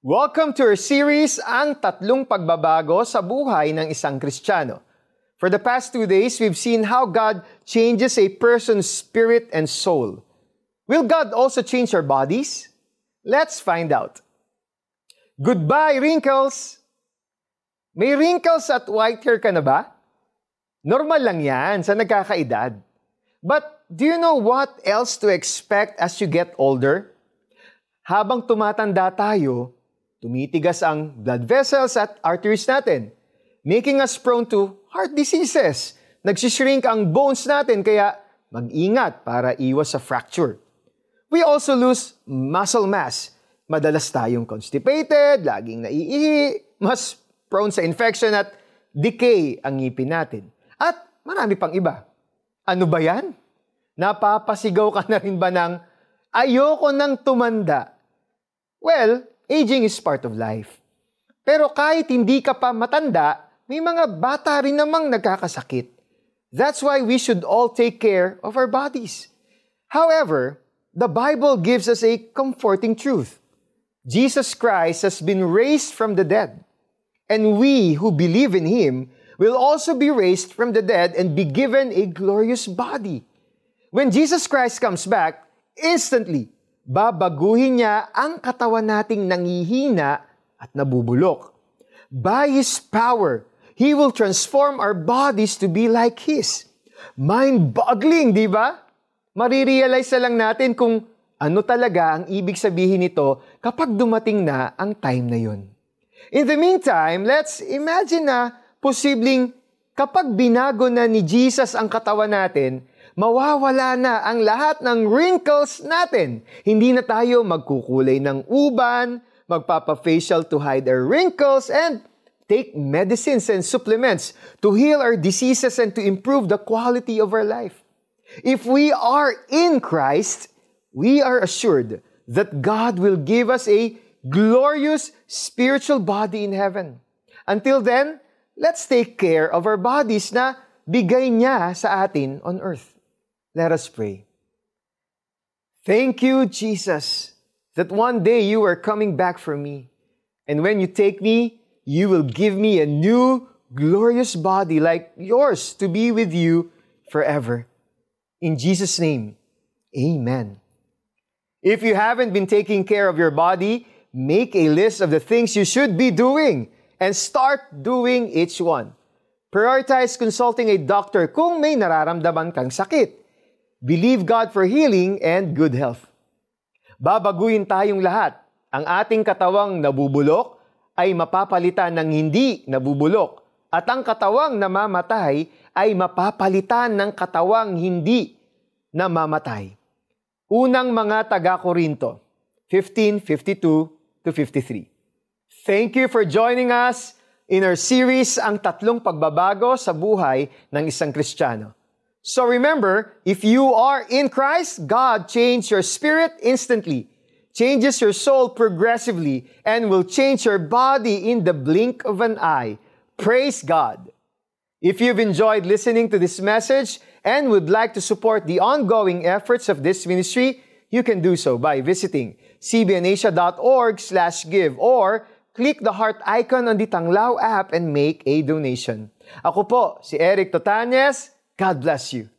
Welcome to our series, Ang Tatlong Pagbabago sa Buhay ng Isang Kristiyano. For the past two days, we've seen how God changes a person's spirit and soul. Will God also change our bodies? Let's find out. Goodbye, wrinkles! May wrinkles at white hair ka na ba? Normal lang yan sa nagkakaedad. But do you know what else to expect as you get older? Habang tumatanda tayo, tumitigas ang blood vessels at arteries natin, making us prone to heart diseases. Nagsishrink ang bones natin kaya mag-ingat para iwas sa fracture. We also lose muscle mass. Madalas tayong constipated, laging naiihi, mas prone sa infection at decay ang ngipin natin. At marami pang iba. Ano ba yan? Napapasigaw ka na rin ba ng ayoko nang tumanda? Well, aging is part of life. Pero kahit hindi ka pa matanda, may mga bata rin namang nagkakasakit. That's why we should all take care of our bodies. However, the Bible gives us a comforting truth. Jesus Christ has been raised from the dead. And we who believe in Him will also be raised from the dead and be given a glorious body. When Jesus Christ comes back, instantly, babaguhin niya ang katawan nating nangihina at nabubulok. By His power, He will transform our bodies to be like His. Mind-boggling, di ba? Marirealize na lang natin kung ano talaga ang ibig sabihin nito kapag dumating na ang time na yun. In the meantime, let's imagine na posibleng kapag binago na ni Jesus ang katawan natin, mawawala na ang lahat ng wrinkles natin. Hindi na tayo magkukulay ng uban, magpapa-facial to hide our wrinkles, and take medicines and supplements to heal our diseases and to improve the quality of our life. If we are in Christ, we are assured that God will give us a glorious spiritual body in heaven. Until then, let's take care of our bodies na bigay niya sa atin on earth. Let us pray. Thank you, Jesus, that one day you are coming back for me. And when you take me, you will give me a new, glorious body like yours to be with you forever. In Jesus' name, amen. If you haven't been taking care of your body, make a list of the things you should be doing and start doing each one. Prioritize consulting a doctor kung may nararamdaman kang sakit. Believe God for healing and good health. Babaguhin tayong lahat. Ang ating katawang nabubulok ay mapapalitan ng hindi nabubulok at ang katawang namamatay ay mapapalitan ng katawang hindi namamatay. Unang mga taga-Korinto, 15:52 to 53. Thank you for joining us in our series Ang Tatlong Pagbabago sa Buhay ng Isang Kristiyano. So remember, if you are in Christ, God changes your spirit instantly, changes your soul progressively, and will change your body in the blink of an eye. Praise God. If you've enjoyed listening to this message and would like to support the ongoing efforts of this ministry, you can do so by visiting cbnasia.org slash give or click the heart icon on the Tanglao app and make a donation. Ako po, si Eric Totanes. God bless you.